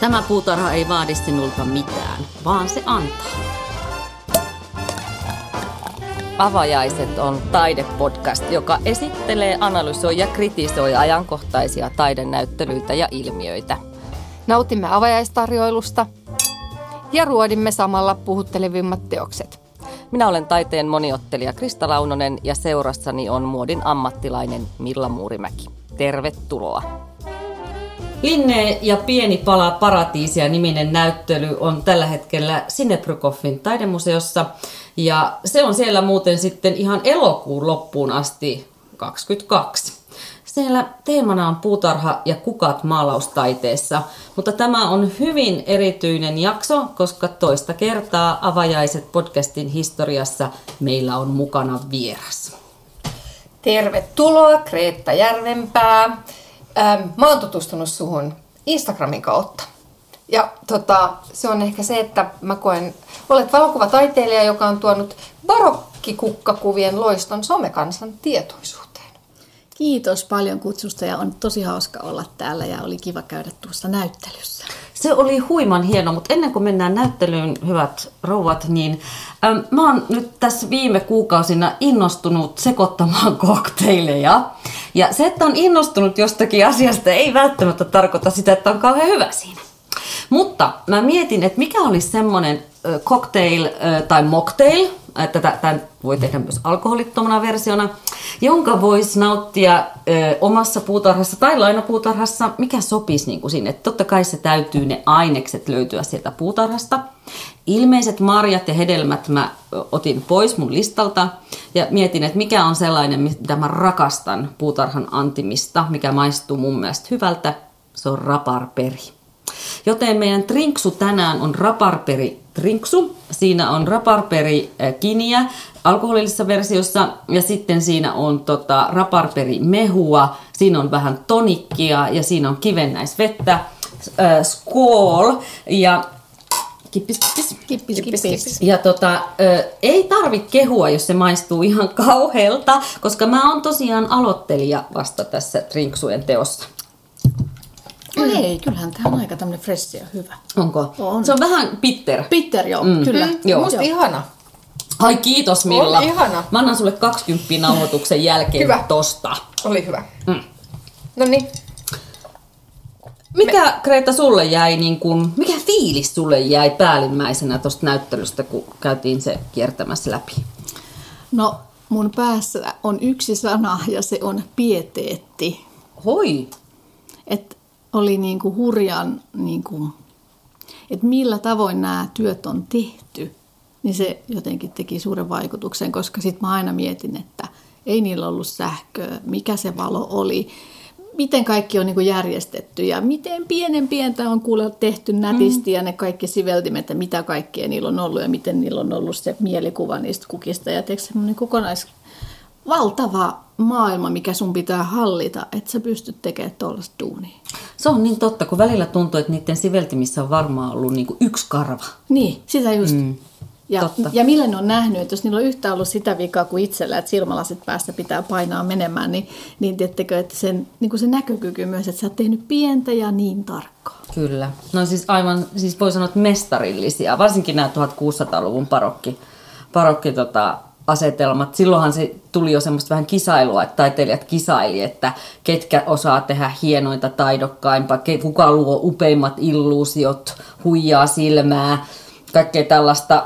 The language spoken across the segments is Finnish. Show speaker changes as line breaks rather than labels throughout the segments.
Tämä puutarha ei vaadi sinulta mitään, vaan se antaa. Avajaiset on taidepodcast, joka esittelee, analysoi ja kritisoi ajankohtaisia taidenäyttelyitä ja ilmiöitä.
Nautimme avajaistarjoilusta ja ruodimme samalla puhuttelevimmat teokset.
Minä olen taiteen moniottelija Krista Launonen ja seurassani on muodin ammattilainen Milla Muurimäki. Tervetuloa! Linne ja pieni pala paratiisia niminen näyttely on tällä hetkellä Sinebrykoffin taidemuseossa. Ja se on siellä muuten sitten ihan elokuun loppuun asti 22. Siellä teemana on puutarha ja kukat maalaustaiteessa, mutta tämä on hyvin erityinen jakso, koska toista kertaa Avajaiset podcastin historiassa meillä on mukana vieras.
Tervetuloa Kreetta Järvenpää. Ähm, mä oon tutustunut suhun Instagramin kautta. Ja tota, se on ehkä se, että mä koen, olet valokuvataiteilija, joka on tuonut barokkikukkakuvien loiston somekansan tietoisuuteen.
Kiitos paljon kutsusta ja on tosi hauska olla täällä ja oli kiva käydä tuossa näyttelyssä.
Se oli huiman hieno, mutta ennen kuin mennään näyttelyyn, hyvät rouvat, niin äm, mä oon nyt tässä viime kuukausina innostunut sekoittamaan kokteileja. Ja se, että on innostunut jostakin asiasta, ei välttämättä tarkoita sitä, että on kauhean hyvä siinä. Mutta mä mietin, että mikä olisi semmoinen cocktail tai mocktail, että tämän voi tehdä myös alkoholittomana versiona, jonka voisi nauttia omassa puutarhassa tai lainapuutarhassa, mikä sopisi niin kuin sinne. Totta kai se täytyy ne ainekset löytyä sieltä puutarhasta. Ilmeiset marjat ja hedelmät mä otin pois mun listalta ja mietin, että mikä on sellainen, mitä mä rakastan puutarhan antimista, mikä maistuu mun mielestä hyvältä. Se on raparperi. Joten meidän trinksu tänään on raparperi trinksu. Siinä on raparperi äh, kiniä alkoholillisessa versiossa ja sitten siinä on tota, raparperi mehua, siinä on vähän tonikkia ja siinä on kivennäisvettä, äh, skål ja kippis, kippis.
Kippis, kippis. kippis.
Ja tota, ö, ei tarvi kehua, jos se maistuu ihan kauhealta, koska mä oon tosiaan aloittelija vasta tässä trinksujen teossa.
No ei, kyllähän tämä on aika tämmöinen fresh ja hyvä.
Onko?
On.
Se on vähän bitter.
Bitter, joo, mm. kyllä. Mm.
Joo.
Musta ihana.
Ai kiitos Milla.
On ihana.
Mä annan sulle 20 nauhoituksen jälkeen
Hyvä.
tosta.
Oli hyvä.
Mm.
No niin,
Mikä Me... Kreeta sulle jäi, niin kun, mikä fiilis sulle jäi päällimmäisenä tuosta näyttelystä, kun käytiin se kiertämässä läpi?
No, mun päässä on yksi sana ja se on pieteetti.
Hoi!
Et oli niinku hurjan, niinku, että millä tavoin nämä työt on tehty, niin se jotenkin teki suuren vaikutuksen, koska sitten mä aina mietin, että ei niillä ollut sähköä, mikä se valo oli, miten kaikki on niinku järjestetty ja miten pienen pientä on kuule tehty nätisti mm. ja ne kaikki siveltimet, että mitä kaikkea niillä on ollut ja miten niillä on ollut se mielikuva niistä kukista ja teekö semmoinen kokonais valtava maailma, mikä sun pitää hallita, että sä pystyt tekemään tuollaista duunia.
Se on niin totta, kun välillä tuntuu, että niiden siveltimissä on varmaan ollut niin kuin yksi karva.
Niin, sitä just.
Mm.
Ja,
Totta.
ja millä ne on nähnyt, että jos niillä on yhtä ollut sitä vikaa kuin itsellä, että silmälasit päästä pitää painaa menemään, niin, niin tiedättekö, että sen, niin kuin se näkökyky myös, että sä oot tehnyt pientä ja niin tarkkaa.
Kyllä. No siis aivan, siis voi sanoa, että mestarillisia, varsinkin nämä 1600-luvun parokki, parokki tota, asetelmat. Silloinhan se tuli jo semmoista vähän kisailua, että taiteilijat kisaili, että ketkä osaa tehdä hienointa taidokkaimpaa, ke- kuka luo upeimmat illuusiot, huijaa silmää, kaikkea tällaista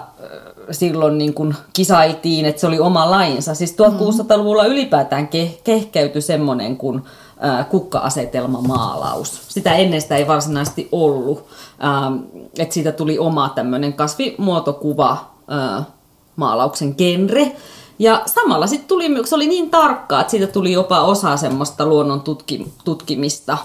silloin niin kuin kisailtiin, että se oli oma lajinsa. Siis 1600-luvulla ylipäätään ke- kehkeytyi semmoinen kuin ä, kukka-asetelma maalaus. Sitä ennen sitä ei varsinaisesti ollut. Että siitä tuli oma tämmöinen kasvimuotokuva maalauksen genre. Ja samalla sitten tuli, se oli niin tarkkaa, että siitä tuli jopa osa semmoista luonnon tutki, tutkimista.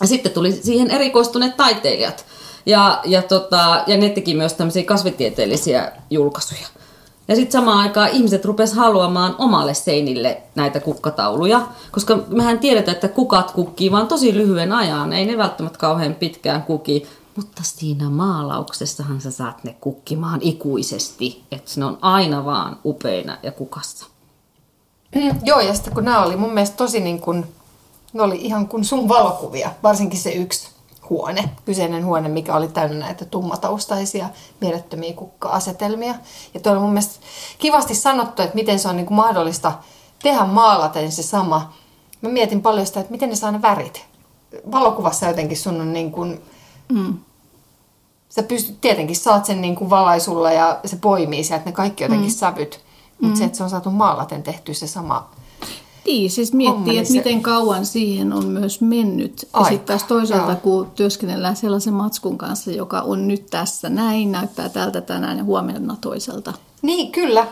Ja sitten tuli siihen erikoistuneet taiteilijat. Ja, ja, tota, ja ne teki myös tämmöisiä kasvitieteellisiä julkaisuja. Ja sitten samaan aikaan ihmiset rupes haluamaan omalle seinille näitä kukkatauluja, koska mehän tiedetään, että kukat kukkii vaan tosi lyhyen ajan, ei ne välttämättä kauhean pitkään kuki, mutta siinä maalauksessahan sä saat ne kukkimaan ikuisesti, että ne on aina vaan upeina ja kukassa.
Mm, joo, ja sitten kun nämä oli mun mielestä tosi niin kuin, ne oli ihan kuin sun valokuvia, varsinkin se yksi huone, kyseinen huone, mikä oli täynnä näitä tummataustaisia mielettömiä kukka-asetelmia. Ja tuo on mun mielestä kivasti sanottu, että miten se on niin kuin mahdollista tehdä maalaten se sama. Mä mietin paljon sitä, että miten ne saa ne värit. Valokuvassa jotenkin sun on niin kuin, mm. sä pystyt, tietenkin saat sen niin kuin valaisulla ja se poimii sieltä ne kaikki jotenkin mm. sävyt. Mutta mm. se, että se on saatu maalaten tehty se sama
niin, siis miettii, että se... miten kauan siihen on myös mennyt. Aika. Ja sitten taas toisaalta, Joo. kun työskennellään sellaisen matskun kanssa, joka on nyt tässä näin, näyttää tältä tänään ja huomenna toiselta.
Niin, kyllä.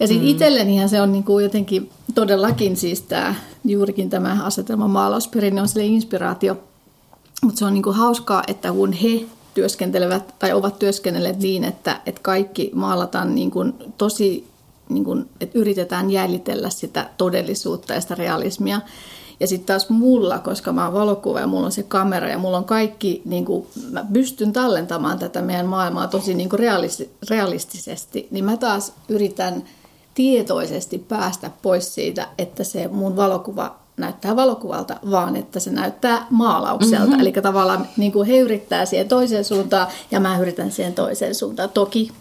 Ja sitten mm. itsellenihän se on niinku jotenkin todellakin siis tämä, juurikin tämä asetelma maalausperinne on sille inspiraatio. Mutta se on niinku hauskaa, että kun he työskentelevät tai ovat työskennelleet niin, että, että kaikki maalataan niin kuin tosi niin kuin, että yritetään jäljitellä sitä todellisuutta ja sitä realismia. Ja sitten taas mulla, koska mä oon valokuva ja mulla on se kamera ja mulla on kaikki, niin kuin, mä pystyn tallentamaan tätä meidän maailmaa tosi niin realisti, realistisesti, niin mä taas yritän tietoisesti päästä pois siitä, että se mun valokuva näyttää valokuvalta, vaan että se näyttää maalaukselta. Mm-hmm. Eli tavallaan niin kuin he yrittää siihen toiseen suuntaan ja mä yritän siihen toiseen suuntaan. Toki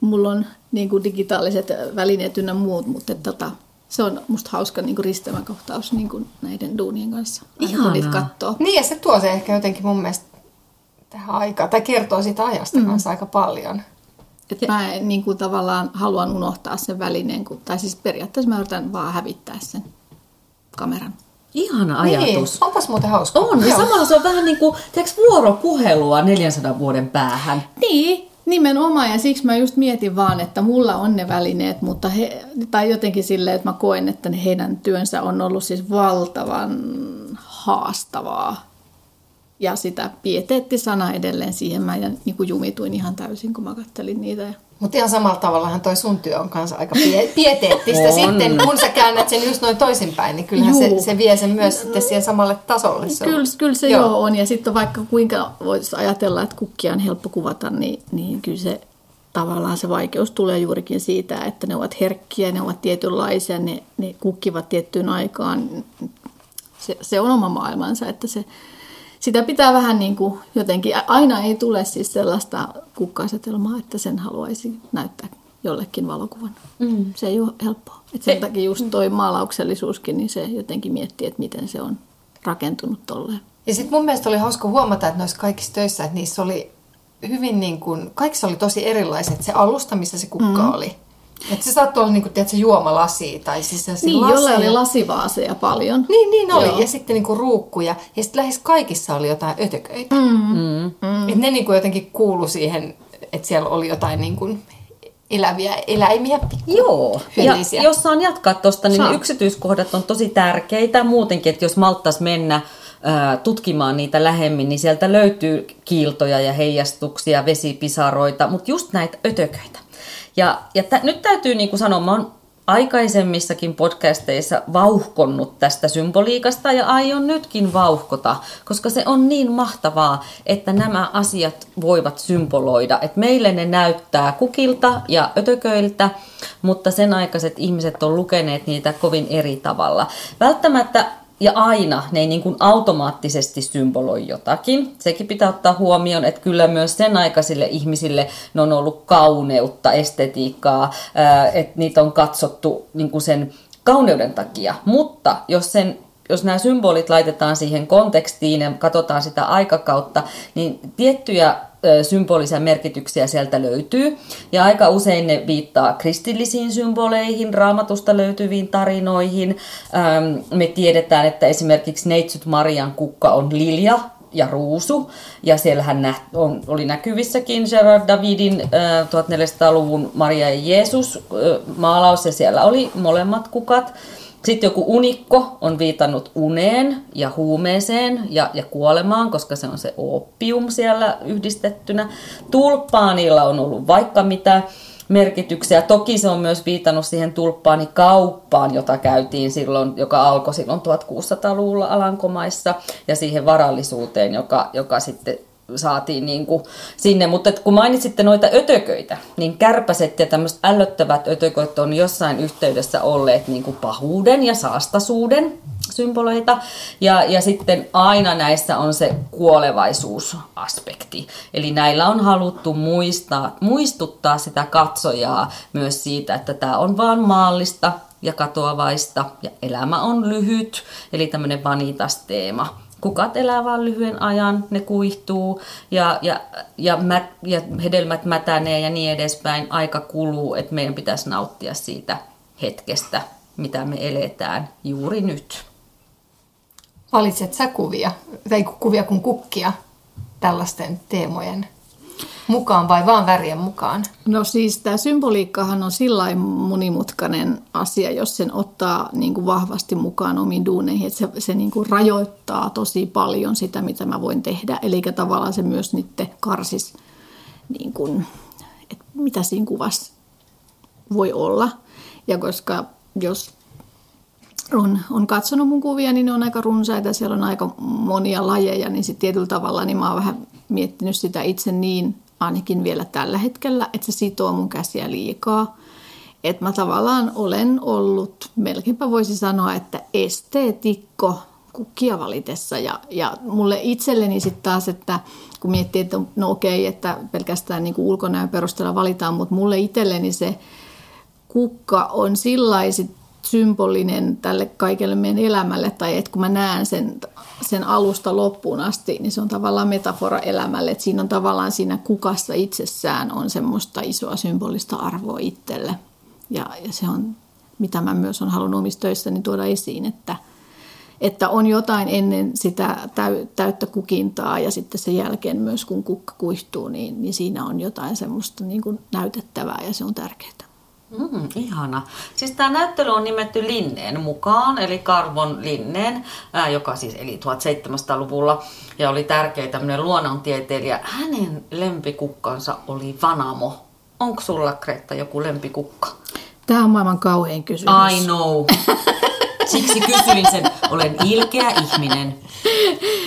mulla on niin kuin digitaaliset välineet ynnä muut, mutta tota, se on musta hauska niin kuin risteymäkohtaus niin kuin näiden duunien kanssa.
Ihanaa.
Katsoo. Niin ja se tuo se ehkä jotenkin mun mielestä tähän aikaan, tai kertoo siitä ajasta mm. kanssa aika paljon.
Et mä niin kuin tavallaan haluan unohtaa sen välineen, kun, tai siis periaatteessa mä yritän vaan hävittää sen kameran.
Ihana ajatus. Niin,
onpas muuten hauska.
On, ja samalla se on vähän niin kuin, tiedätkö, vuoropuhelua 400 vuoden päähän.
Niin, Nimenomaan, ja siksi mä just mietin vaan, että mulla on ne välineet, mutta he, tai jotenkin silleen, että mä koen, että heidän työnsä on ollut siis valtavan haastavaa. Ja sitä pieteettisana edelleen siihen mä ja niin kuin jumituin ihan täysin, kun mä kattelin niitä.
Mutta ihan samalla tavallahan toi sun työ on kanssa aika pie- pieteettistä sitten, kun sä käännät sen just noin toisinpäin, niin kyllähän se, se vie sen myös sitten siihen samalle tasolle.
Se kyllä, kyllä se joo. joo on, ja sitten vaikka kuinka voisi ajatella, että kukkia on helppo kuvata, niin, niin kyllä se tavallaan se vaikeus tulee juurikin siitä, että ne ovat herkkiä, ne ovat tietynlaisia, ne, ne kukkivat tiettyyn aikaan. Se, se on oma maailmansa, että se sitä pitää vähän niin kuin jotenkin, aina ei tule siis sellaista kukka-asetelmaa, että sen haluaisi näyttää jollekin valokuvan. Mm. Se ei ole helppoa. Et sen takia just toi maalauksellisuuskin, niin se jotenkin miettii, että miten se on rakentunut tolleen.
Ja sitten mun mielestä oli hauska huomata, että noissa kaikissa töissä, että niissä oli hyvin niin kuin, kaikissa oli tosi erilaiset. Se alusta, missä se kukka mm. oli. Että se saattoi olla niinku, tiedätkö, juomalasi tai siis
Niin, laseja. jolla oli lasivaaseja paljon.
Niin, niin oli. Joo. Ja sitten niinku ruukkuja. Ja sitten lähes kaikissa oli jotain ötököitä. Mm. Mm. Mm. Et ne niinku jotenkin kuulu siihen, että siellä oli jotain niinku eläviä eläimiä.
Joo, ja jos saan jatkaa tuosta, niin Saa. yksityiskohdat on tosi tärkeitä muutenkin, että jos malttaisi mennä tutkimaan niitä lähemmin, niin sieltä löytyy kiiltoja ja heijastuksia, vesipisaroita, mutta just näitä ötököitä. Ja, ja t- nyt täytyy niin kuin sanoa, mä oon aikaisemmissakin podcasteissa vauhkonnut tästä symboliikasta ja aion nytkin vauhkota, koska se on niin mahtavaa, että nämä asiat voivat symboloida. Että meille ne näyttää kukilta ja ötököiltä, mutta sen aikaiset ihmiset on lukeneet niitä kovin eri tavalla. Välttämättä ja aina ne ei niin kuin automaattisesti symboloi jotakin. Sekin pitää ottaa huomioon, että kyllä myös sen aikaisille ihmisille ne on ollut kauneutta, estetiikkaa, että niitä on katsottu niin kuin sen kauneuden takia. Mutta jos sen jos nämä symbolit laitetaan siihen kontekstiin ja katsotaan sitä aikakautta, niin tiettyjä symbolisia merkityksiä sieltä löytyy. Ja aika usein ne viittaa kristillisiin symboleihin, raamatusta löytyviin tarinoihin. Me tiedetään, että esimerkiksi Neitsyt Marian kukka on lilja, ja ruusu. Ja siellähän oli näkyvissäkin Gerard Davidin äh, 1400-luvun Maria ja Jeesus maalaus, ja siellä oli molemmat kukat. Sitten joku unikko on viitannut uneen ja huumeeseen ja, ja kuolemaan, koska se on se oppium siellä yhdistettynä. Tulppaanilla on ollut vaikka mitä merkityksiä. Toki se on myös viitannut siihen tulppaanikauppaan, jota käytiin silloin, joka alkoi silloin 1600-luvulla Alankomaissa, ja siihen varallisuuteen, joka, joka sitten saatiin niin kuin sinne. Mutta kun mainitsitte noita ötököitä, niin kärpäset ja tämmöiset ällöttävät ötököt on jossain yhteydessä olleet niin kuin pahuuden ja saastasuuden symboleita. Ja, ja sitten aina näissä on se kuolevaisuusaspekti. Eli näillä on haluttu muistaa, muistuttaa sitä katsojaa myös siitä, että tämä on vaan maallista ja katoavaista ja elämä on lyhyt, eli tämmöinen vanitas-teema kukat elää vaan lyhyen ajan, ne kuihtuu ja, ja, ja, mät, ja hedelmät mätänee ja niin edespäin. Aika kuluu, että meidän pitäisi nauttia siitä hetkestä, mitä me eletään juuri nyt.
Valitset sä kuvia, tai kuvia kuin kukkia tällaisten teemojen mukaan vai vaan värien mukaan?
No siis tämä symboliikkahan on sillä monimutkainen asia, jos sen ottaa niin kuin vahvasti mukaan omiin duuneihin, että se, se niin kuin rajoittaa tosi paljon sitä, mitä mä voin tehdä. Eli tavallaan se myös niiden karsis, niin kuin, että mitä siinä kuvassa voi olla. Ja koska jos on, on katsonut mun kuvia, niin ne on aika runsaita, siellä on aika monia lajeja, niin sitten tietyllä tavalla niin mä oon vähän miettinyt sitä itse niin ainakin vielä tällä hetkellä, että se sitoo mun käsiä liikaa. Että mä tavallaan olen ollut, melkeinpä voisi sanoa, että esteetikko kukkia valitessa. Ja, ja mulle itselleni sitten taas, että kun miettii, että no okei, että pelkästään niin ulkonäön perusteella valitaan, mutta mulle itselleni se kukka on sillä symbolinen tälle kaikelle meidän elämälle, tai että kun mä näen sen, sen alusta loppuun asti, niin se on tavallaan metafora elämälle, että siinä on tavallaan siinä kukassa itsessään on semmoista isoa symbolista arvoa itselle. Ja, ja se on, mitä mä myös on halunnut omissa töissäni tuoda esiin, että, että on jotain ennen sitä täyttä kukintaa ja sitten sen jälkeen myös kun kukka kuihtuu, niin, niin siinä on jotain semmoista niin kuin näytettävää ja se on tärkeää.
Mm, ihana. Siis tämä näyttely on nimetty Linneen mukaan, eli Karvon Linneen, ää, joka siis eli 1700-luvulla ja oli tärkeä tämmöinen luonnontieteilijä. Hänen lempikukkansa oli Vanamo. Onko sulla, Kretta, joku lempikukka?
Tämä on maailman kauhein kysymys.
I know. Siksi kysyin sen. Olen ilkeä ihminen.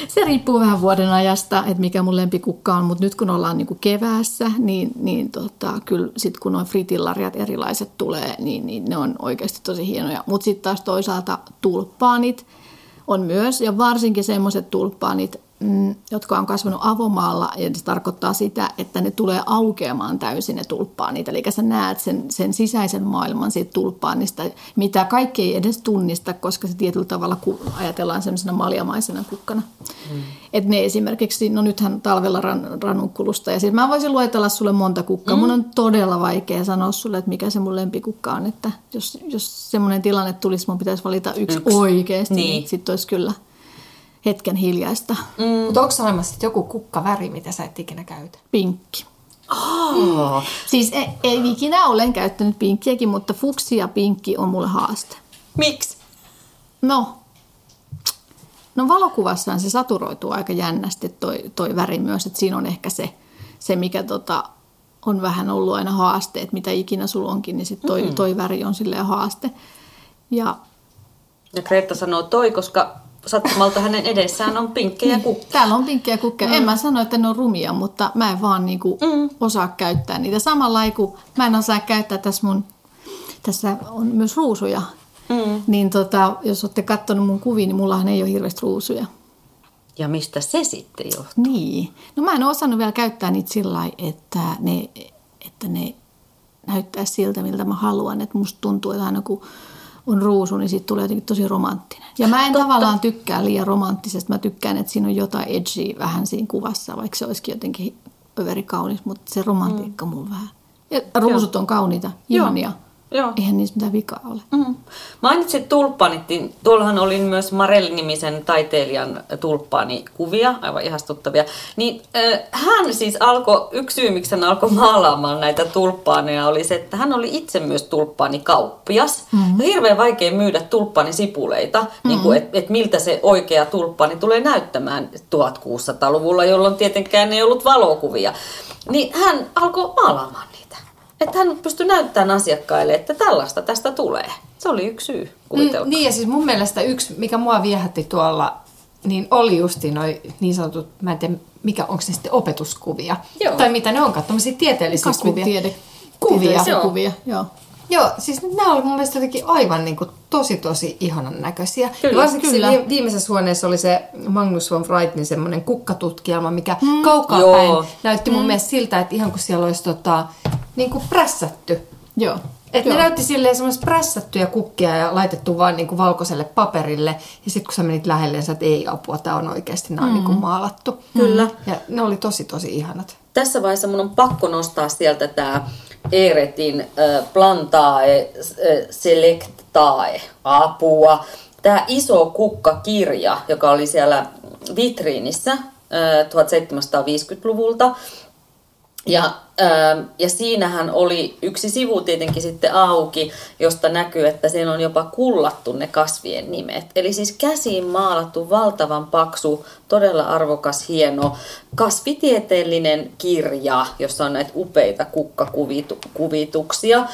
Se riippuu vähän vuoden ajasta, että mikä mun lempikukka on, mutta nyt kun ollaan niinku keväässä, niin, niin tota, kyllä sit kun noin fritillariat erilaiset tulee, niin, niin ne on oikeasti tosi hienoja. Mutta sitten taas toisaalta tulppaanit on myös, ja varsinkin semmoiset tulppaanit, jotka on kasvanut avomaalla, ja se tarkoittaa sitä, että ne tulee aukeamaan täysin ne tulppaanit. Eli sä näet sen, sen sisäisen maailman siitä tulppaanista, mitä kaikki ei edes tunnista, koska se tietyllä tavalla ajatellaan semmoisena maljamaisena kukkana. Mm. Et ne esimerkiksi, no nythän talvella ran, ranunkulusta, ja siis mä voisin luetella sulle monta kukkaa. Mm. Mun on todella vaikea sanoa sulle, että mikä se mun lempikukka on, että jos, jos semmoinen tilanne tulisi, mun pitäisi valita yksi, yksi. oikeasti, niin, niin sitten olisi kyllä – hetken hiljaista.
Mm. Mutta onko olemassa joku kukkaväri, mitä sä et ikinä käytä?
Pinkki. Oh. Siis ei, ei ikinä olen käyttänyt pinkkiäkin, mutta fuksi ja pinkki on mulle haaste.
Miksi?
No, no valokuvassaan se saturoituu aika jännästi toi, toi väri myös, että siinä on ehkä se, se mikä tota, on vähän ollut aina haaste, että mitä ikinä sulla onkin, niin sit toi, mm. toi väri on silleen haaste. Ja,
ja Kreta sanoo toi, koska sattumalta hänen edessään on pinkkejä niin, kukkia.
Täällä on pinkkejä kukkia. Mm. En mä sano, että ne on rumia, mutta mä en vaan niinku mm. osaa käyttää niitä. Samalla kuin mä en osaa käyttää tässä mun, tässä on myös ruusuja. Mm. Niin tota, jos olette katsonut mun kuvia, niin mullahan ei ole hirveästi ruusuja.
Ja mistä se sitten johtuu?
Niin. No mä en osannut vielä käyttää niitä sillä että ne, että ne näyttää siltä, miltä mä haluan. Että musta tuntuu, että aina kun on ruusu, niin siitä tulee jotenkin tosi romanttinen. Ja mä en Totta. tavallaan tykkää liian romanttisesta. Mä tykkään, että siinä on jotain edgy vähän siinä kuvassa, vaikka se olisikin jotenkin överi kaunis, mutta se romantiikka mm. mulla vähän. Ja ruusut on kauniita, ihania. Joo. Joo. Eihän niissä mitään vikaa ole. Mm.
Mainitsit tulppaanit, niin tuollahan oli myös Marel-nimisen taiteilijan tulppaanikuvia, aivan ihastuttavia. Niin äh, hän siis alkoi, yksi syy miksi hän alkoi maalaamaan näitä tulppaaneja oli se, että hän oli itse myös tulppaanikauppias. Mm-hmm. Ja hirveän vaikea myydä tulppaanisippuleita, mm-hmm. niin että et miltä se oikea tulppaani tulee näyttämään 1600-luvulla, jolloin tietenkään ei ollut valokuvia. Niin hän alkoi maalaamaan että hän pystyi näyttämään asiakkaille, että tällaista tästä tulee. Se oli yksi syy, kuvitelkaa.
Mm, niin ja siis mun mielestä yksi, mikä mua viehätti tuolla niin oli justi noin niin sanotut, mä en tiedä, mikä, onko se sitten opetuskuvia?
Joo.
Tai mitä ne onkaan, tämmöisiä tieteellisiä kuvia.
Kasvitiede.
Kuvia.
tieteellisiä
Joo.
kuvia, joo.
Joo, siis nämä oli mun mielestä jotenkin aivan niin kuin tosi tosi ihanan näköisiä.
Kyllä,
ja varsinkin
kyllä.
se vi- viimeisessä huoneessa oli se Magnus von Freudnin semmoinen kukkatutkielma, mikä mm. kaukaa
Joo.
päin näytti mun mielestä siltä, että ihan kuin siellä olisi tota, niin kuin prässätty.
Joo.
Et
Joo.
ne näytti silleen semmoista prässättyjä kukkia ja laitettu vaan niinku valkoiselle paperille. Ja sitten kun sä menit lähelle, sä et ei apua, tää on oikeasti, nämä on niinku maalattu.
Kyllä.
Ja ne oli tosi tosi ihanat.
Tässä vaiheessa mun on pakko nostaa sieltä tämä Eretin äh, Plantae äh, Selectae apua. Tämä iso kukkakirja, joka oli siellä vitriinissä äh, 1750-luvulta. Ja, ähm, ja siinähän oli yksi sivu tietenkin sitten auki, josta näkyy, että siinä on jopa kullattu ne kasvien nimet. Eli siis käsiin maalattu valtavan paksu, todella arvokas, hieno kasvitieteellinen kirja, jossa on näitä upeita kukkakuvituksia.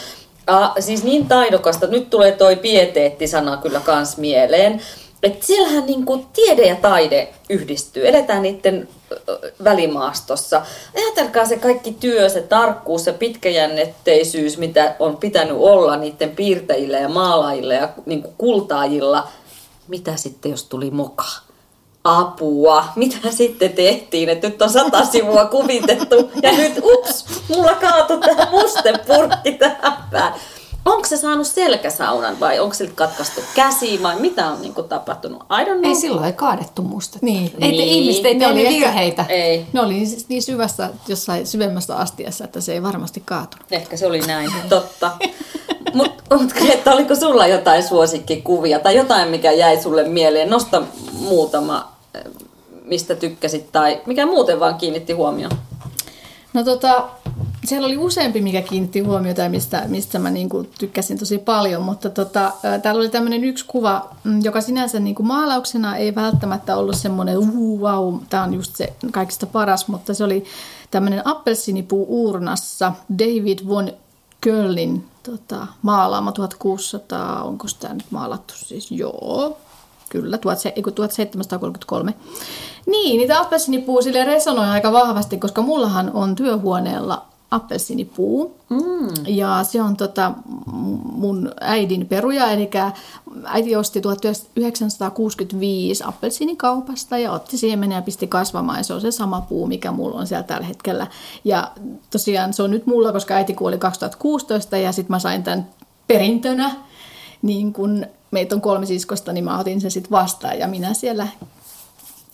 Ah, siis niin taidokasta, nyt tulee toi pieteettisana kyllä kans mieleen. Että siellähän niinku tiede ja taide yhdistyy, eletään niiden välimaastossa. Ajatelkaa se kaikki työ, se tarkkuus, se pitkäjännetteisyys, mitä on pitänyt olla niiden piirtäjillä ja maalaajilla ja niinku kultaajilla. Mitä sitten, jos tuli moka? Apua. Mitä sitten tehtiin, että nyt on sata sivua kuvitettu ja nyt ups, mulla kaatui tämä mustepurkki tähän päälle. Onko se saanut selkäsaunan vai onko siltä katkaistu käsi vai mitä on niinku tapahtunut? I don't know.
Ei silloin ei kaadettu musta.
Niin.
Ei te
Niin.
ihmiset, ei
Ne
tehnyt
oli ehkä-
virheitä.
Ei.
Ne oli siis niin syvässä, jossain syvemmässä astiassa, että se ei varmasti kaatunut.
Ehkä se oli näin, totta. Mutta mut, että oliko sulla jotain suosikkikuvia tai jotain, mikä jäi sulle mieleen? Nosta muutama, eh, mistä tykkäsit tai mikä muuten vaan kiinnitti huomioon.
No tota, siellä oli useampi, mikä kiinnitti huomiota ja mistä, mistä mä niinku tykkäsin tosi paljon, mutta tota, ää, täällä oli tämmöinen yksi kuva, mm, joka sinänsä niinku maalauksena ei välttämättä ollut semmoinen, uu, wow, tämä on just se kaikista paras, mutta se oli tämmöinen appelsiinipuu uurnassa David von Kölnin tota, maalaama 1600, onko tämä nyt maalattu siis, joo, Kyllä, 17- ei kun 1733. Niin, niitä appelsiinipuu sille resonoi aika vahvasti, koska mullahan on työhuoneella appelsiinipuu. Mm. Ja se on tota, mun äidin peruja, eli äiti osti 1965 appelsiinikaupasta ja otti siemenen ja pisti kasvamaan. Ja se on se sama puu, mikä mulla on siellä tällä hetkellä. Ja tosiaan se on nyt mulla, koska äiti kuoli 2016 ja sitten mä sain tämän perintönä niin kun meitä on kolme siskosta, niin mä otin sen sitten vastaan ja minä siellä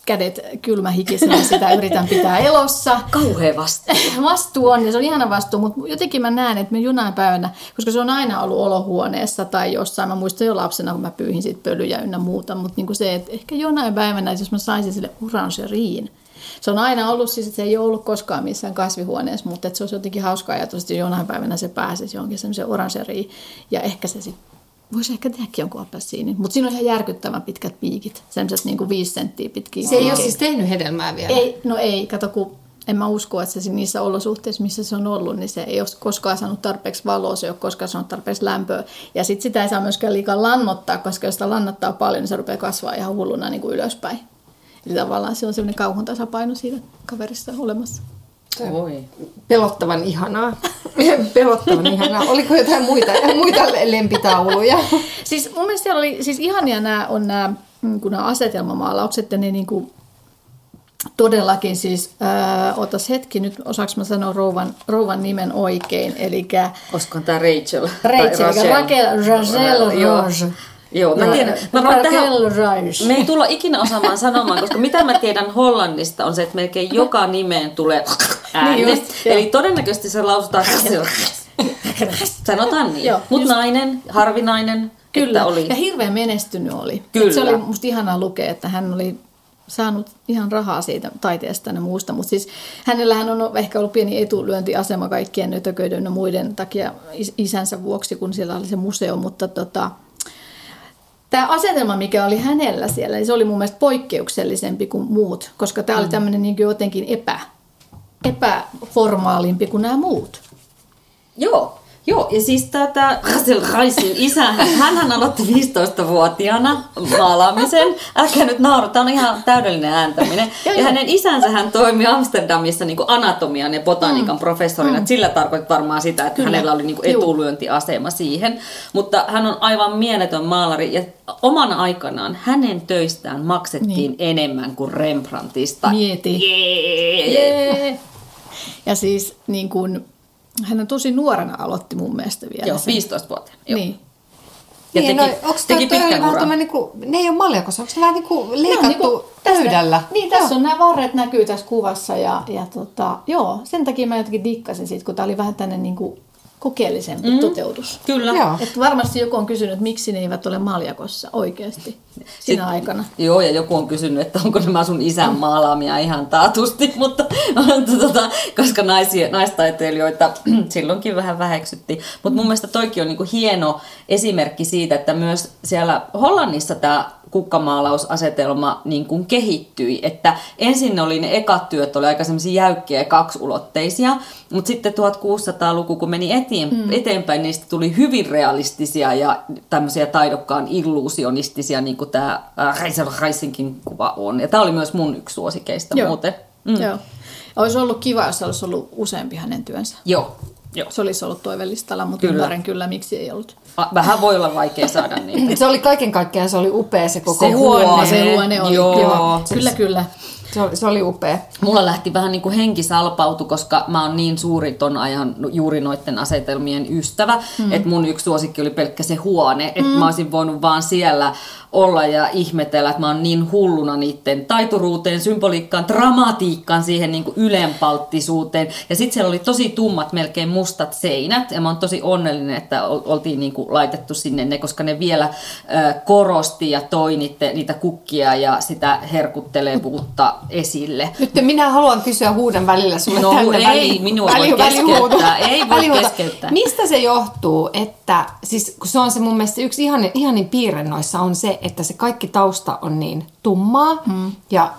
kädet kylmähikisenä sitä yritän pitää elossa.
Kauhea vasta.
Vastuu on, ja se on ihana vastuu, mutta jotenkin mä näen, että me jonain päivänä, koska se on aina ollut olohuoneessa tai jossain, mä muistan jo lapsena, kun mä pyyhin siitä pölyjä ynnä muuta, mutta niin kuin se, että ehkä jonain päivänä, jos mä saisin sille orangeriin, se on aina ollut siis, että se ei ole ollut koskaan missään kasvihuoneessa, mutta että se olisi jotenkin hauska ajatus, että jonain päivänä se pääsisi johonkin semmoiseen orangeriin ja ehkä se sitten Voisi ehkä tehdäkin jonkun appelsiinin, mutta siinä on ihan järkyttävän pitkät piikit, semmoiset niin kuin viisi senttiä pitkiä
Se ei ole siis tehnyt hedelmää vielä.
Ei, no ei, kato kun en mä usko, että se niissä olosuhteissa, missä se on ollut, niin se ei ole koskaan saanut tarpeeksi valoa, se ei ole koskaan saanut tarpeeksi lämpöä. Ja sitten sitä ei saa myöskään liikaa lannottaa, koska jos sitä lannottaa paljon, niin se rupeaa kasvaa ihan hulluna niin kuin ylöspäin. Eli tavallaan se on semmoinen kauhun tasapaino siitä kaverista olemassa.
Voi.
Pelottavan ihanaa. Pelottavan ihanaa. Oliko jotain muita, muita lempitauluja?
Siis mun mielestä siellä oli, siis ihania nämä on nämä, mm, kun nämä asetelmamaalaukset ja ne niin kuin todellakin siis, ää, otas hetki, nyt osaanko mä sanoa rouvan, rouvan nimen oikein, eli
Olisikohan tämä Rachel?
Rachel,
tai
Raquel, Rachel
Joo. Joo, mä tiedän. Mä voin tähän, me ei tulla ikinä osaamaan sanomaan, koska mitä mä tiedän Hollannista on se, että melkein joka nimeen tulee ääni.
Niin just.
Eli todennäköisesti se lausutaan Sanotaan niin. Mutta nainen, harvinainen,
Kyllä,
oli.
ja hirveän menestynyt oli.
Kyllä.
Et Se oli musta ihanaa lukea, että hän oli saanut ihan rahaa siitä taiteesta ja muusta, mutta siis hänellähän on ehkä ollut pieni etulyöntiasema kaikkien nötököiden ja muiden takia is- isänsä vuoksi, kun siellä oli se museo, mutta tota, tämä asetelma, mikä oli hänellä siellä, niin se oli mun mielestä poikkeuksellisempi kuin muut, koska tämä oli tämmöinen niin jotenkin epä, epäformaalimpi kuin nämä muut.
Joo, Joo, ja siis tätä Hazel Raisin isä, hän aloitti 15-vuotiaana maalaamisen. Älkää nyt nauru, tämä on ihan täydellinen ääntäminen. ja hänen isänsä hän toimi Amsterdamissa niin anatomian ja botaniikan mm. professorina. Mm. Sillä tarkoittaa varmaan sitä, että Kyllä. hänellä oli niin etulyöntiasema siihen. Mutta hän on aivan mieletön maalari ja omana aikanaan hänen töistään maksettiin niin. enemmän kuin Rembrandtista.
Mieti.
Yeah.
Yeah. Ja siis niin kuin, hän on tosi nuorena aloitti mun mielestä vielä.
Joo, 15-vuotiaana.
Niin. Ja niin, teki, no, onko teki pitkän vähän niin kuin, ne ei ole maljakossa, onko se vähän niin kuin leikattu niin kuin pöydällä?
Niin, tässä joo. on nämä varret näkyy tässä kuvassa ja, ja tota, joo, sen takia mä jotenkin dikkasin siitä, kun tämä oli vähän tänne niin kuin kokeellisempi mm. toteutus.
Kyllä. Joo.
Että varmasti joku on kysynyt, että miksi ne eivät ole maljakossa oikeasti sinä Sitten, aikana.
Joo, ja joku on kysynyt, että onko nämä sun isän maalaamia ihan taatusti, mutta tota, koska naisia, naistaiteilijoita silloinkin vähän väheksyttiin. Mutta mun mielestä toikin on niinku hieno esimerkki siitä, että myös siellä Hollannissa tämä kukkamaalausasetelma niin kuin kehittyi. Että ensin oli ne ekat työt, oli aika semmoisia jäykkiä ja kaksulotteisia, mutta sitten 1600-luku, kun meni eteen, mm. eteenpäin, niistä tuli hyvin realistisia ja tämmöisiä taidokkaan illuusionistisia, niin kuin tämä Reisel Reisinkin kuva on. Ja tämä oli myös mun yksi suosikeista
Joo.
muuten.
Mm. Joo. Olisi ollut kiva, jos olisi ollut useampi hänen työnsä.
Joo, Joo.
Se olisi ollut toivellistalla, mutta kyllä. ymmärrän kyllä, miksi ei ollut.
Vähän voi olla vaikea saada niitä.
se oli kaiken kaikkiaan, se oli upea se koko
se
huone. huone.
Se huone oli, Joo. kyllä. Siis, kyllä, kyllä.
Se oli, se oli upea.
Mulla lähti vähän niin kuin henki salpautu, koska mä oon niin suuri ton ajan juuri noiden asetelmien ystävä, mm. että mun yksi suosikki oli pelkkä se huone, että mm. mä olisin voinut vaan siellä olla ja ihmetellä, että mä oon niin hulluna niiden taituruuteen, symboliikkaan, dramatiikkaan, siihen niin kuin ylenpalttisuuteen. Ja sitten siellä oli tosi tummat, melkein mustat seinät. Ja mä oon tosi onnellinen, että oltiin niin kuin laitettu sinne ne, koska ne vielä äh, korosti ja toi niitä, niitä kukkia ja sitä herkuttelevuutta esille.
Nyt minä haluan kysyä huudan välillä sulle
no, tänne ei, väli, minua väli, voi keskeyttää. Ei voi keskeyttää.
Mistä se johtuu, että siis kun se on se mun mielestä yksi ihanin, ihanin piirre noissa on se, että se kaikki tausta on niin tummaa mm. ja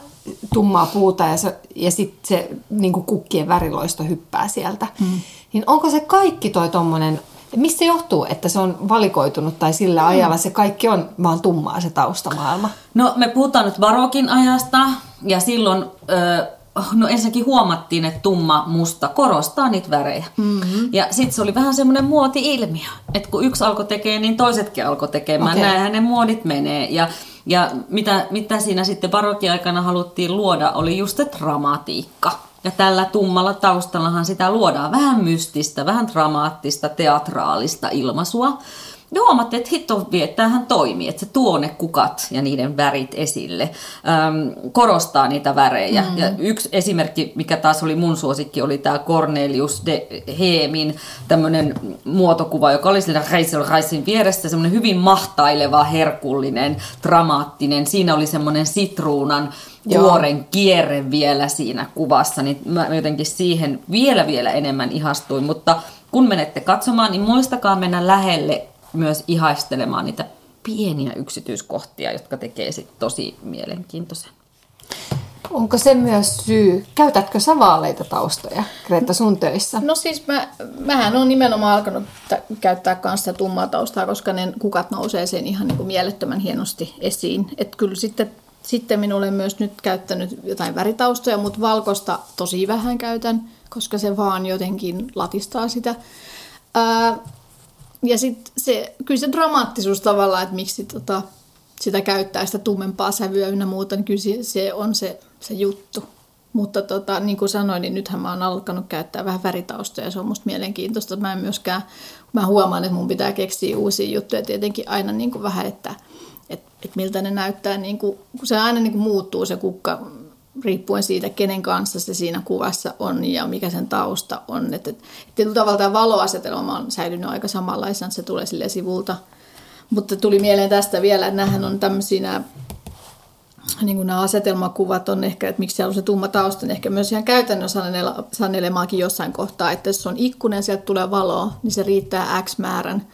tummaa puuta ja, se, ja sitten se niin kukkien väriloisto hyppää sieltä. Mm. Niin onko se kaikki toi tommonen, mistä johtuu, että se on valikoitunut tai sillä mm. ajalla se kaikki on vaan tummaa se taustamaailma?
No me puhutaan nyt barokin ajasta ja silloin... Ö, no ensinnäkin huomattiin, että tumma musta korostaa niitä värejä. Mm-hmm. Ja sitten se oli vähän semmoinen muoti-ilmiö, että kun yksi alkoi tekemään, niin toisetkin alkoi tekemään. Okay. Näinhän ne muodit menee. Ja, ja mitä, mitä siinä sitten barokiaikana haluttiin luoda, oli just se dramatiikka. Ja tällä tummalla taustallahan sitä luodaan vähän mystistä, vähän dramaattista, teatraalista ilmaisua. Ja huomattiin, että hitto hän toimii, että se tuo ne kukat ja niiden värit esille, äm, korostaa niitä värejä. Mm. Ja yksi esimerkki, mikä taas oli mun suosikki, oli tämä Cornelius de Heemin tämmöinen muotokuva, joka oli siinä Reisel Reisin vieressä, semmoinen hyvin mahtaileva, herkullinen, dramaattinen. Siinä oli semmoinen sitruunan kuoren kierre vielä siinä kuvassa, niin mä jotenkin siihen vielä vielä enemmän ihastuin, mutta kun menette katsomaan, niin muistakaa mennä lähelle myös ihaistelemaan niitä pieniä yksityiskohtia, jotka tekee sit tosi mielenkiintoisen.
Onko se myös syy? Käytätkö sä vaaleita taustoja, Greta, sun töissä?
No siis mä, mähän on nimenomaan alkanut t- käyttää kanssa tummaa taustaa, koska ne kukat nousee sen ihan niin kuin mielettömän hienosti esiin. Että kyllä sitten, sitten minulle myös nyt käyttänyt jotain väritaustoja, mutta valkosta tosi vähän käytän, koska se vaan jotenkin latistaa sitä. Ää, ja sitten se, kyllä se dramaattisuus tavallaan, että miksi tota, sitä käyttää sitä tummempaa sävyä ynnä muuta, niin kyllä se, se on se, se juttu. Mutta tota, niin kuin sanoin, niin nythän mä oon alkanut käyttää vähän väritaustoja ja se on musta mielenkiintoista. Mä en myöskään, mä huomaan, että mun pitää keksiä uusia juttuja tietenkin aina niin kuin vähän, että, että, että miltä ne näyttää, niin kuin, kun se aina niin kuin muuttuu se kukka riippuen siitä, kenen kanssa se siinä kuvassa on ja mikä sen tausta on. Että, että tietyllä tavalla tämä valoasetelma on säilynyt aika samanlaisena, se tulee sille sivulta. Mutta tuli mieleen tästä vielä, että nämähän on tämmöisiä niin kuin nämä asetelmakuvat on ehkä, että miksi siellä on se tumma tausta, niin ehkä myös ihan käytännön sanelemaakin jossain kohtaa, että jos on ikkuna ja sieltä tulee valoa, niin se riittää X määrän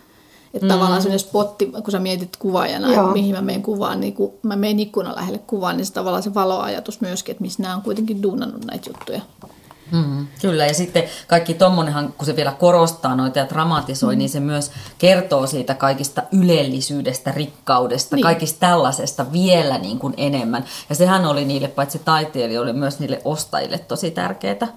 että mm. tavallaan sellainen spotti, kun sä mietit kuvaajana, Joo. että mihin mä menen kuvaan, niin kun mä menen ikkunan lähelle kuvaan, niin se tavallaan se valoajatus myöskin, että missä nämä on kuitenkin duunannut näitä juttuja.
Mm, kyllä, ja sitten kaikki tommonenhan, kun se vielä korostaa noita ja dramatisoi, mm. niin se myös kertoo siitä kaikista ylellisyydestä, rikkaudesta, niin. kaikista tällaisesta vielä niin kuin enemmän. Ja sehän oli niille, paitsi taiteilijoille, myös niille ostajille tosi tärkeää.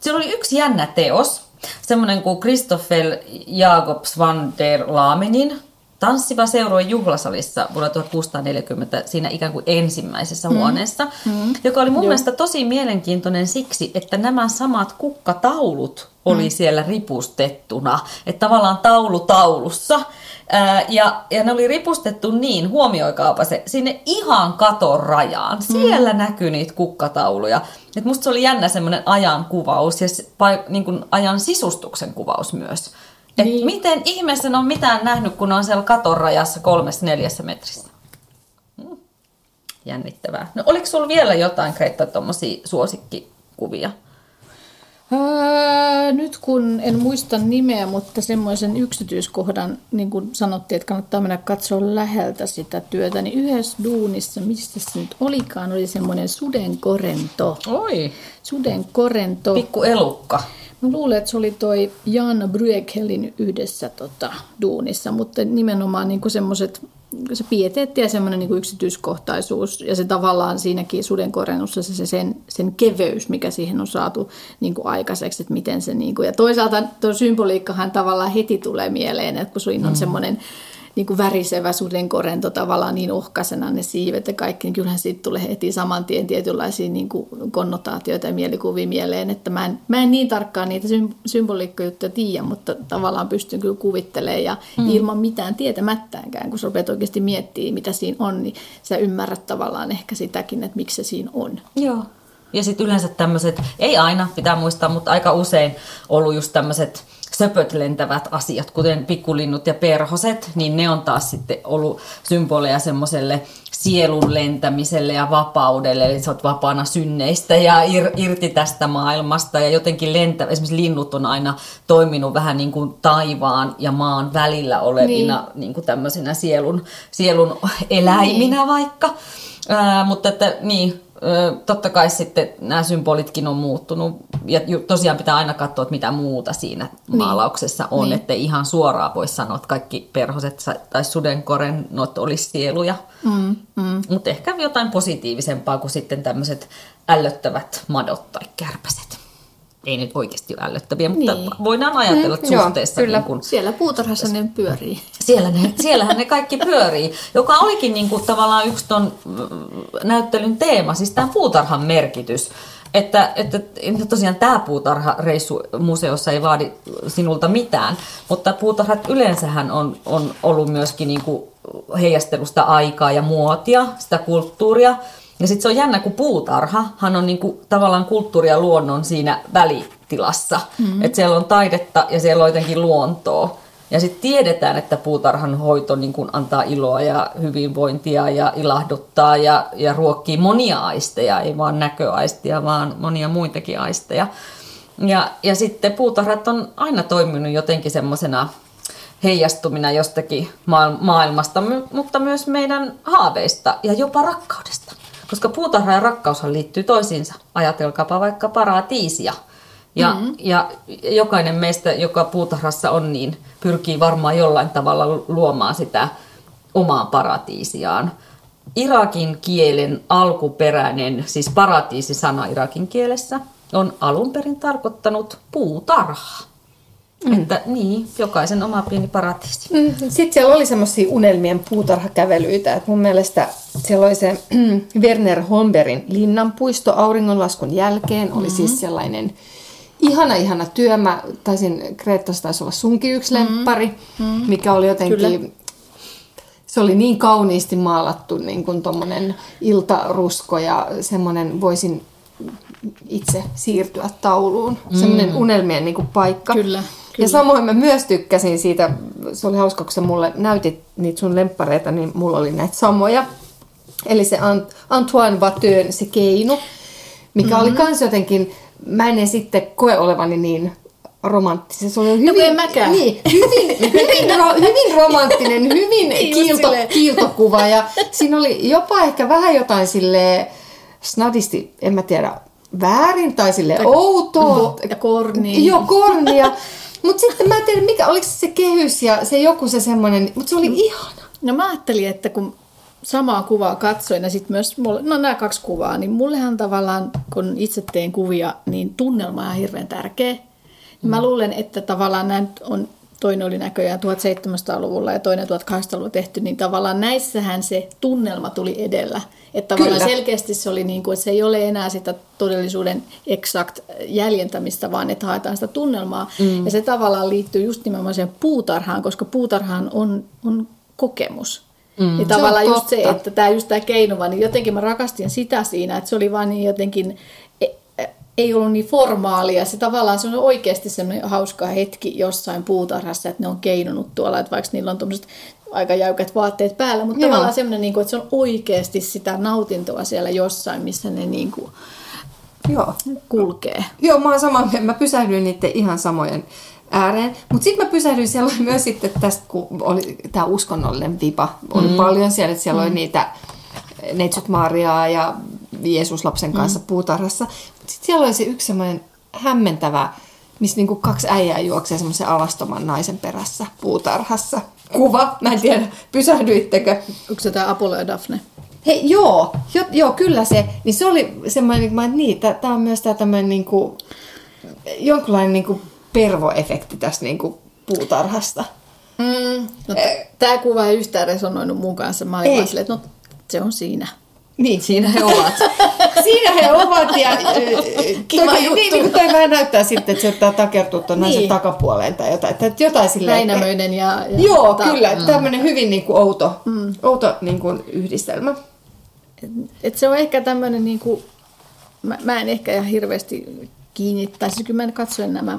Siellä oli yksi jännä teos, semmoinen kuin Christoffel Jacobs van der Lamenin tanssiva seurue juhlasalissa vuonna 1640 siinä ikään kuin ensimmäisessä mm. huoneessa, mm. joka oli mun Joo. mielestä tosi mielenkiintoinen siksi, että nämä samat kukkataulut oli mm. siellä ripustettuna, että tavallaan taulu taulussa. Ää, ja, ja ne oli ripustettu niin, huomioikaapa se, sinne ihan katon rajaan. Mm. Siellä mm. näkyy niitä kukkatauluja. Et musta se oli jännä semmoinen ajan kuvaus ja niin kuin ajan sisustuksen kuvaus myös. Et niin. miten ihmeessä on mitään nähnyt, kun on siellä katon rajassa kolmessa neljässä metrissä? Hmm. Jännittävää. No oliko sulla vielä jotain, Kreetta, tuommoisia suosikkikuvia?
Nyt kun en muista nimeä, mutta semmoisen yksityiskohdan, niin kuin sanottiin, että kannattaa mennä katsoa läheltä sitä työtä, niin yhdessä duunissa, mistä se nyt olikaan, oli semmoinen sudenkorento.
Oi!
Sudenkorento.
Pikku elukka.
Mä luulen, että se oli toi Jan Brueghelin yhdessä tota, duunissa, mutta nimenomaan niin semmoiset se pieteetti ja semmoinen niin yksityiskohtaisuus ja se tavallaan siinäkin sudenkorennussa se, se sen, sen keveys, mikä siihen on saatu niin kuin aikaiseksi, että miten se niin kuin, ja toisaalta tuo symboliikkahan tavallaan heti tulee mieleen, että kun siinä on mm. semmoinen niin kuin värisevä sudenkorento tavallaan niin ohkaisena ne siivet ja kaikki, niin kyllähän siitä tulee heti saman tien tietynlaisia niin kuin konnotaatioita ja mielikuvia mieleen, että mä en, mä en niin tarkkaan niitä symboliikkajuttuja tiedä, mutta tavallaan pystyn kyllä kuvittelemaan ja mm. ilman mitään tietämättäänkään, kun sä rupeat oikeasti miettimään, mitä siinä on, niin sä ymmärrät tavallaan ehkä sitäkin, että miksi se siinä on.
Joo. Ja sitten yleensä tämmöiset, ei aina pitää muistaa, mutta aika usein ollut just tämmöiset söpöt lentävät asiat, kuten pikkulinnut ja perhoset, niin ne on taas sitten ollut symboleja semmoiselle sielun lentämiselle ja vapaudelle, eli sä oot vapaana synneistä ja ir, irti tästä maailmasta ja jotenkin lentä, esimerkiksi linnut on aina toiminut vähän niin kuin taivaan ja maan välillä olevina niin. Niin kuin tämmöisenä sielun, sielun eläiminä niin. vaikka. Ää, mutta että niin, totta kai sitten nämä symbolitkin on muuttunut. Ja tosiaan pitää aina katsoa, että mitä muuta siinä niin. maalauksessa on. Niin. Että ihan suoraan voi sanoa, että kaikki perhoset tai sudenkorennot olisi sieluja. Mm, mm. Mutta ehkä jotain positiivisempaa kuin sitten tämmöiset ällöttävät madot tai kärpäset ei nyt oikeasti ole ällöttäviä, mutta niin. voidaan ajatella, että mm, suhteessa...
Joo, kyllä. Niin kun, siellä puutarhassa ne pyörii.
Siellä ne, siellähän ne kaikki pyörii, joka olikin niin kuin tavallaan yksi ton mm, näyttelyn teema, siis tämä puutarhan merkitys. Että, että tosiaan tämä puutarhareissu museossa ei vaadi sinulta mitään, mutta puutarhat yleensähän on, on ollut myöskin niin kuin heijastelusta aikaa ja muotia, sitä kulttuuria, ja sitten se on jännä, kun puutarhahan on niinku tavallaan kulttuuri ja luonnon siinä välitilassa. Mm-hmm. Että siellä on taidetta ja siellä on jotenkin luontoa. Ja sitten tiedetään, että puutarhan hoito niin kun antaa iloa ja hyvinvointia ja ilahduttaa ja, ja ruokkii monia aisteja, ei vaan näköaistia, vaan monia muitakin aisteja. Ja, ja sitten puutarhat on aina toiminut jotenkin semmoisena heijastumina jostakin maailmasta, mutta myös meidän haaveista ja jopa rakkaudesta. Koska puutarha ja rakkaushan liittyy toisiinsa. Ajatelkaapa vaikka paratiisia. Ja, mm-hmm. ja jokainen meistä, joka puutarhassa on, niin pyrkii varmaan jollain tavalla luomaan sitä omaa paratiisiaan. Irakin kielen alkuperäinen, siis paratiisi-sana irakin kielessä, on alun perin tarkoittanut puutarha. Mm. Että niin, jokaisen oma pieni paratiisi.
Mm. Sitten siellä oli semmoisia unelmien puutarhakävelyitä. Et mun mielestä siellä oli se Werner Homberin linnanpuisto auringonlaskun jälkeen. Oli mm-hmm. siis sellainen ihana, ihana työ. Mä taisin, Kreetassa taisi olla sunkin yksi mm-hmm. lemppari, mm-hmm. mikä oli jotenkin... Kyllä. Se oli niin kauniisti maalattu, niin kuin tuommoinen iltarusko ja semmoinen, voisin itse siirtyä tauluun. Mm. Semmoinen unelmien niin kuin, paikka.
Kyllä.
Kyllä. Ja samoin mä myös tykkäsin siitä, se oli hauska, kun sä mulle näytit niitä sun lemppareita, niin mulla oli näitä samoja. Eli se Antoine Vateun se keinu, mikä mm-hmm. oli kans jotenkin, mä en sitten koe olevani niin romanttinen. Se oli
hyvin, no, mäkään.
Niin, hyvin, hyvin, ro, hyvin romanttinen, hyvin niin, kiilto, kiiltokuva. Ja siinä oli jopa ehkä vähän jotain sille snadisti, en mä tiedä, väärin tai sille outoa.
Ja korni.
Joo, kornia. Mutta sitten mä en tiedä, mikä, oliko se se kehys ja se joku se semmoinen, mutta se oli ihana.
No mä ajattelin, että kun samaa kuvaa katsoin ja sitten myös, mulle, no nämä kaksi kuvaa, niin mullehan tavallaan, kun itse teen kuvia, niin tunnelma on hirveän tärkeä. Mm. Mä luulen, että tavallaan näin on, toinen oli näköjään 1700-luvulla ja toinen 1800-luvulla tehty, niin tavallaan näissähän se tunnelma tuli edellä. Että tavallaan
Kyllä.
selkeästi se oli niin kuin, että se ei ole enää sitä todellisuuden exakt jäljentämistä, vaan että haetaan sitä tunnelmaa. Mm. Ja se tavallaan liittyy just nimenomaan siihen puutarhaan, koska puutarhaan on, on kokemus. Mm. Ja tavallaan
Se
just se, että tämä just tämä keinova, niin jotenkin mä rakastin sitä siinä, että se oli vaan niin jotenkin, ei ollut niin formaalia. Se tavallaan se on oikeasti semmoinen hauska hetki jossain puutarhassa, että ne on keinunut tuolla, että vaikka niillä on tuommoiset aika jäykät vaatteet päällä, mutta
Joo.
tavallaan semmoinen, niin kuin, että se on oikeasti sitä nautintoa siellä jossain, missä ne niin kuin
Joo.
kulkee.
Joo, mä oon sama, mieltä. mä pysähdyin niiden ihan samojen ääreen. Mutta sitten mä pysähdyin, siellä oli myös sitten tästä, kun oli tämä uskonnollinen vipa, oli mm. paljon siellä, että siellä mm. oli niitä Neitsyt Mariaa ja Jeesus lapsen kanssa mm. puutarhassa. Sitten siellä oli se yksi semmoinen hämmentävä, missä niinku kaksi äijää juoksee semmoisen alastoman naisen perässä puutarhassa. Kuva, mä en tiedä, pysähdyittekö?
Onko se tämä Apollo ja Daphne?
Hei, joo, jo, joo, kyllä se. Niin se oli semmoinen, että mä, niin, tämä on myös tämä tämmöinen niinku, jonkinlainen niinku pervoefekti tästä niinku puutarhasta.
Mm, no, tämä kuva ei yhtään resonoinut mun kanssa. Mä olin vaan silleen, että no se on siinä.
Niin.
Siinä he ovat.
Siinä he ovat ja
Kiva
toi,
juttu.
niin, niin kuin vähän näyttää sitten, että se yrittää takertua tuon
Niin.
takapuoleen tai jotain. Että jotain silleen,
Väinämöinen ja... ja
Joo,
tota,
kyllä. Mm. Tämmöinen hyvin niin kuin outo, mm. outo niin kuin yhdistelmä.
Et se on ehkä tämmöinen, niin kuin, mä, mä en ehkä ihan hirveästi kiinnittäisi, kyllä mä katsoin nämä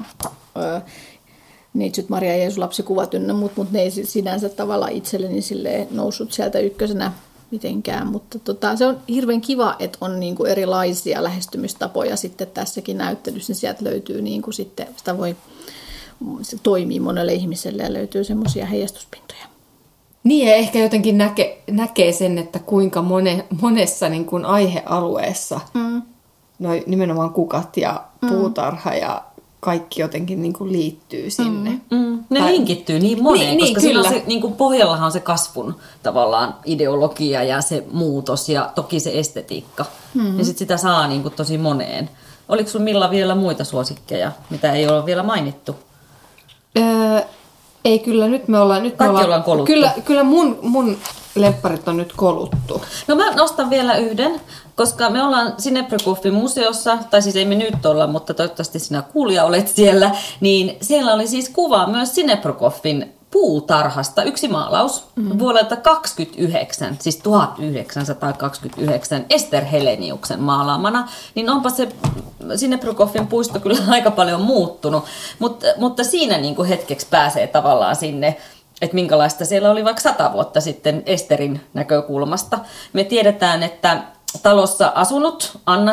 Neitsyt Maria ja Jeesus lapsikuvat ynnä muut, mutta ne ei si- sinänsä tavallaan itselleni silleen noussut sieltä ykkösenä mitenkään, mutta tota, se on hirveän kiva, että on niin kuin erilaisia lähestymistapoja sitten tässäkin näyttelyssä, niin sieltä löytyy niin kuin sitten, sitä voi, se toimii monelle ihmiselle ja löytyy semmoisia heijastuspintoja.
Niin ja ehkä jotenkin näke, näkee sen, että kuinka mone, monessa niin kuin aihealueessa mm. noi, nimenomaan kukat ja puutarha ja kaikki jotenkin niin kuin liittyy sinne. Mm.
Mm, ne
Tai-
linkittyy niin moneen,
Niin, niin,
koska on
kyllä.
se, niin kuin pohjallahan on se kasvun tavallaan ideologia ja se muutos ja toki se estetiikka. Mm-hmm. Ja sit sitä saa niin kuin tosi moneen. Oliko sun Milla vielä muita suosikkeja, mitä ei ole vielä mainittu?
Öö, ei kyllä, nyt me ollaan... Nyt me
Kaikki ollaan koluttu.
Kyllä, kyllä mun, mun lempparit on nyt koluttu.
No mä nostan vielä yhden, koska me ollaan Sineprikoffin museossa, tai siis ei me nyt olla, mutta toivottavasti sinä kuulija olet siellä, niin siellä oli siis kuva myös Sineprikoffin puutarhasta, yksi maalaus mm. vuodelta 29, siis 1929 Ester Heleniuksen maalaamana, niin onpa se Sineprikoffin puisto kyllä aika paljon muuttunut, mutta, mutta siinä niin kuin hetkeksi pääsee tavallaan sinne että minkälaista siellä oli vaikka sata vuotta sitten Esterin näkökulmasta. Me tiedetään, että talossa asunut Anna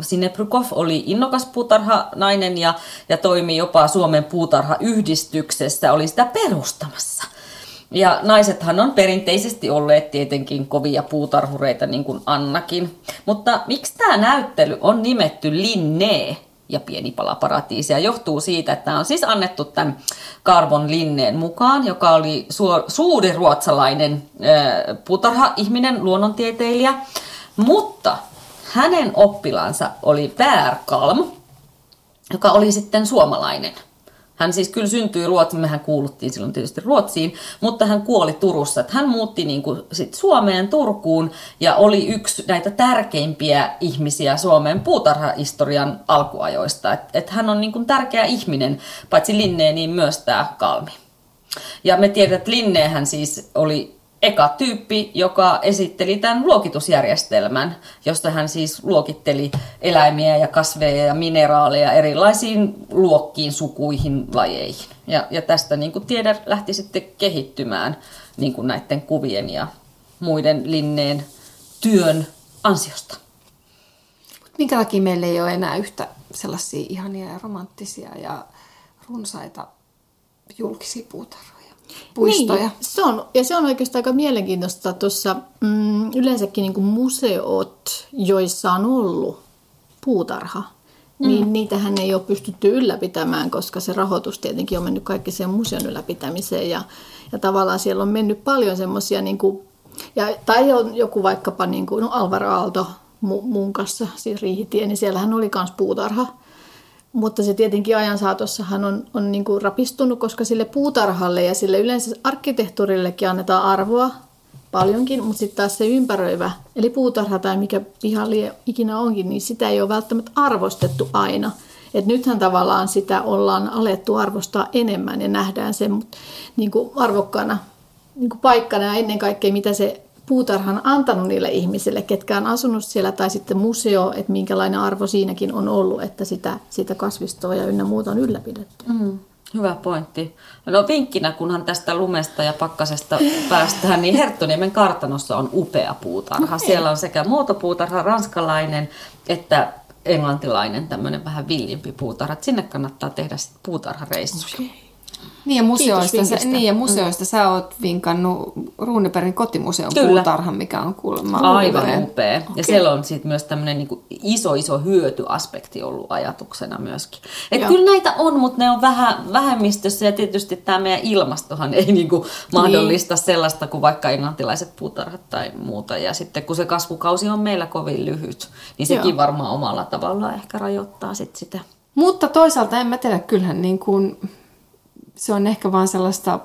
Sineprykov oli innokas puutarhanainen ja, ja toimi jopa Suomen puutarhayhdistyksessä, oli sitä perustamassa. Ja naisethan on perinteisesti olleet tietenkin kovia puutarhureita, niin kuin Annakin. Mutta miksi tämä näyttely on nimetty Linné ja pieni pala paratiisia, johtuu siitä, että on siis annettu tämän Karvon Linneen mukaan, joka oli suuri ruotsalainen puutarha-ihminen, luonnontieteilijä. Mutta hänen oppilansa oli Per Kalm, joka oli sitten suomalainen. Hän siis kyllä syntyi Ruotsiin, mehän kuuluttiin silloin tietysti Ruotsiin, mutta hän kuoli Turussa. Hän muutti niin kuin sit Suomeen, Turkuun ja oli yksi näitä tärkeimpiä ihmisiä Suomen puutarhahistorian alkuajoista. Että et hän on niin kuin tärkeä ihminen, paitsi Linneen, niin myös tämä Kalmi. Ja me tiedetään, että Linnehän siis oli eka tyyppi, joka esitteli tämän luokitusjärjestelmän, josta hän siis luokitteli eläimiä ja kasveja ja mineraaleja erilaisiin luokkiin, sukuihin, lajeihin. Ja, ja tästä niin kuin tiede lähti sitten kehittymään niin kuin näiden kuvien ja muiden linneen työn ansiosta.
Minkä takia meillä ei ole enää yhtä sellaisia ihania ja romanttisia ja runsaita julkisia puutarhoja, puistoja?
Niin, se on, ja se on oikeastaan aika mielenkiintoista tuossa mm, yleensäkin niin kuin museot, joissa on ollut puutarha, niin niitähän ei ole pystytty ylläpitämään, koska se rahoitus tietenkin on mennyt kaikki sen museon ylläpitämiseen ja, ja tavallaan siellä on mennyt paljon semmoisia, niin kuin, ja, tai on joku vaikkapa niin kuin, no Alvaro Aalto mu- mun kanssa, siis Riihitie, niin siellähän oli myös puutarha. Mutta se tietenkin ajan saatossahan on, on niin kuin rapistunut, koska sille puutarhalle ja sille yleensä arkkitehtuurillekin annetaan arvoa paljonkin, mutta sitten taas se ympäröivä, eli puutarha tai mikä pihalli ikinä onkin, niin sitä ei ole välttämättä arvostettu aina. Et nythän tavallaan sitä ollaan alettu arvostaa enemmän ja nähdään se niin arvokkaana niin paikkana ja ennen kaikkea mitä se puutarha on antanut niille ihmisille, ketkä on asunut siellä, tai sitten museo, että minkälainen arvo siinäkin on ollut, että sitä, sitä kasvistoa ja ynnä muuta on ylläpidetty.
Mm. Hyvä pointti. No vinkkinä, kunhan tästä lumesta ja pakkasesta päästään, niin Herttoniemen kartanossa on upea puutarha. Okay. Siellä on sekä muotopuutarha, ranskalainen, että englantilainen, tämmöinen vähän villimpi puutarha. Sinne kannattaa tehdä puutarhareissuja. Okay.
Niin ja museoista, sä, niin ja museoista mm. sä oot vinkannut Runebergin kotimuseon Kyllä. puutarhan, mikä on kuulemma
Aivan upea. Okay. Ja siellä on sit myös tämmöinen niinku iso, iso hyötyaspekti ollut ajatuksena myöskin. Et kyllä näitä on, mutta ne on vähän vähemmistössä ja tietysti tämä meidän ilmastohan ei niinku mahdollista niin. sellaista kuin vaikka englantilaiset puutarhat tai muuta. Ja sitten kun se kasvukausi on meillä kovin lyhyt, niin sekin Joo. varmaan omalla tavallaan ehkä rajoittaa sit sitä.
Mutta toisaalta en mä tiedä, kyllähän niin kuin se on ehkä vaan sellaista,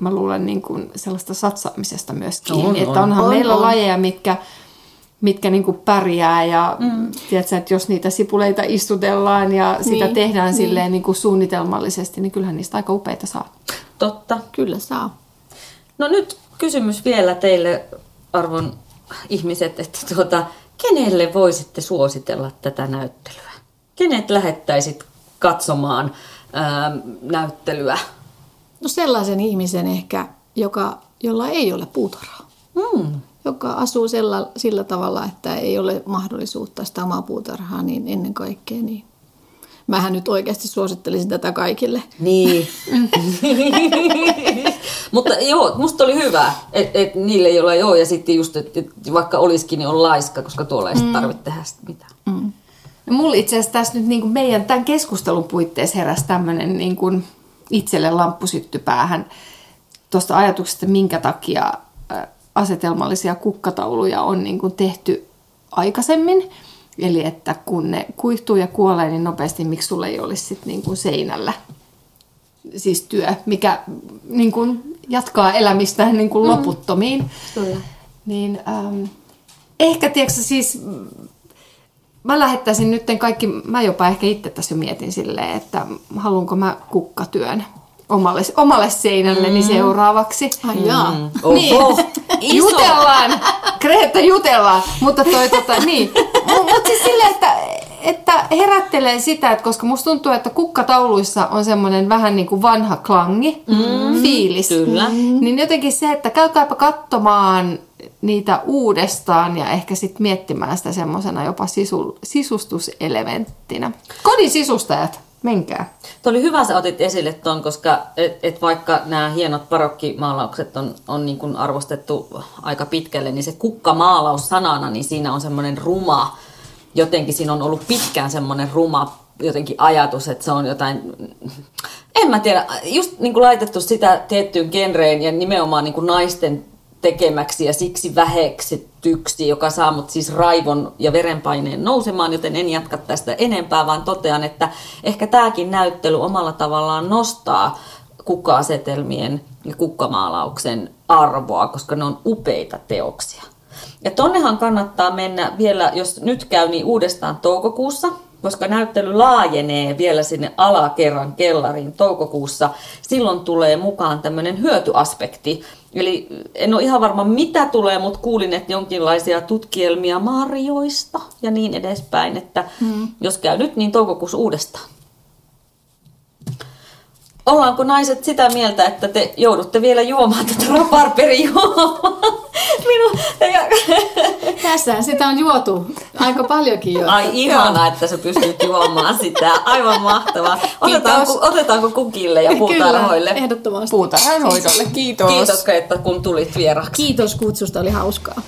mä luulen niin kuin sellaista satsaamisesta myös kiinni. On, että onhan on, meillä on. lajeja, mitkä, mitkä niin kuin pärjää ja mm. tiedätkö, että jos niitä sipuleita istutellaan ja sitä niin, tehdään niin. silleen niin kuin suunnitelmallisesti, niin kyllähän niistä aika upeita saa.
Totta.
Kyllä saa.
No nyt kysymys vielä teille arvon ihmiset, että tuota, kenelle voisitte suositella tätä näyttelyä? Kenet lähettäisit katsomaan ää, näyttelyä?
No sellaisen ihmisen ehkä, joka, jolla ei ole puutarhaa. Mm. Joka asuu sillä, sillä tavalla, että ei ole mahdollisuutta sitä omaa puutarhaa, niin ennen kaikkea niin Mähän nyt oikeasti suosittelisin tätä kaikille.
Niin. Mutta joo, musta oli hyvä, että et niille, joilla ei ole, ja sitten just, että et vaikka olisikin, niin on laiska, koska tuolla ei mm. tarvitse tehdä mitään. Mm.
No mulla itse asiassa tässä nyt niin kuin meidän tämän keskustelun puitteissa heräsi tämmöinen niin kuin itselle lamppusytty päähän tuosta ajatuksesta, minkä takia asetelmallisia kukkatauluja on niin kuin tehty aikaisemmin. Eli että kun ne kuihtuu ja kuolee niin nopeasti, miksi sulla ei olisi sit niin kuin seinällä siis työ, mikä niin kuin jatkaa elämistään niin kuin mm. loputtomiin. Kyllä. Niin, ähm, ehkä tiedätkö, siis mä lähettäisin nyt kaikki, mä jopa ehkä itse tässä jo mietin silleen, että haluanko mä kukkatyön omalle, omalle seinälleni mm. seuraavaksi.
Ai jaa.
Mm. Niin. jutellaan. Kreetta jutellaan. Mutta toi tota, niin. Mutta siis silleen, että, että herättelee sitä, että koska musta tuntuu, että kukkatauluissa on semmoinen vähän niin kuin vanha klangi, mm. fiilis.
Kyllä.
Niin jotenkin se, että käykääpä katsomaan niitä uudestaan ja ehkä sitten miettimään sitä semmoisena jopa sisu, sisustuselementtinä. Kodin sisustajat, menkää.
Tuo oli hyvä, sä otit esille tuon, koska et, et vaikka nämä hienot barokkimaalaukset on, on niin kuin arvostettu aika pitkälle, niin se kukkamaalaus sanana, niin siinä on semmoinen ruma, jotenkin siinä on ollut pitkään semmoinen ruma jotenkin ajatus, että se on jotain, en mä tiedä, just niin kuin laitettu sitä tiettyyn genreen ja nimenomaan niin kuin naisten tekemäksi ja siksi väheksytyksi, joka saa mut siis raivon ja verenpaineen nousemaan, joten en jatka tästä enempää, vaan totean, että ehkä tämäkin näyttely omalla tavallaan nostaa kukka-asetelmien ja kukkamaalauksen arvoa, koska ne on upeita teoksia. Ja tonnehan kannattaa mennä vielä, jos nyt käy, niin uudestaan toukokuussa, koska näyttely laajenee vielä sinne alakerran kellariin toukokuussa. Silloin tulee mukaan tämmöinen hyötyaspekti, Eli en ole ihan varma mitä tulee, mutta kuulin, että jonkinlaisia tutkielmia marjoista ja niin edespäin, että mm. jos käy nyt, niin toukokuussa uudestaan. Ollaanko naiset sitä mieltä, että te joudutte vielä juomaan tätä raparperijuomaa?
Minu... Tässähän sitä on juotu aika paljonkin jo.
Ai ihana, että sä pystyt juomaan sitä. Aivan mahtavaa. Otetaanko, otetaanko kukille ja puutarhoille?
Kyllä, ehdottomasti.
Puutarhoidolle. Kiitos.
Kiitos, että kun tulit vieraaksi.
Kiitos kutsusta, oli hauskaa.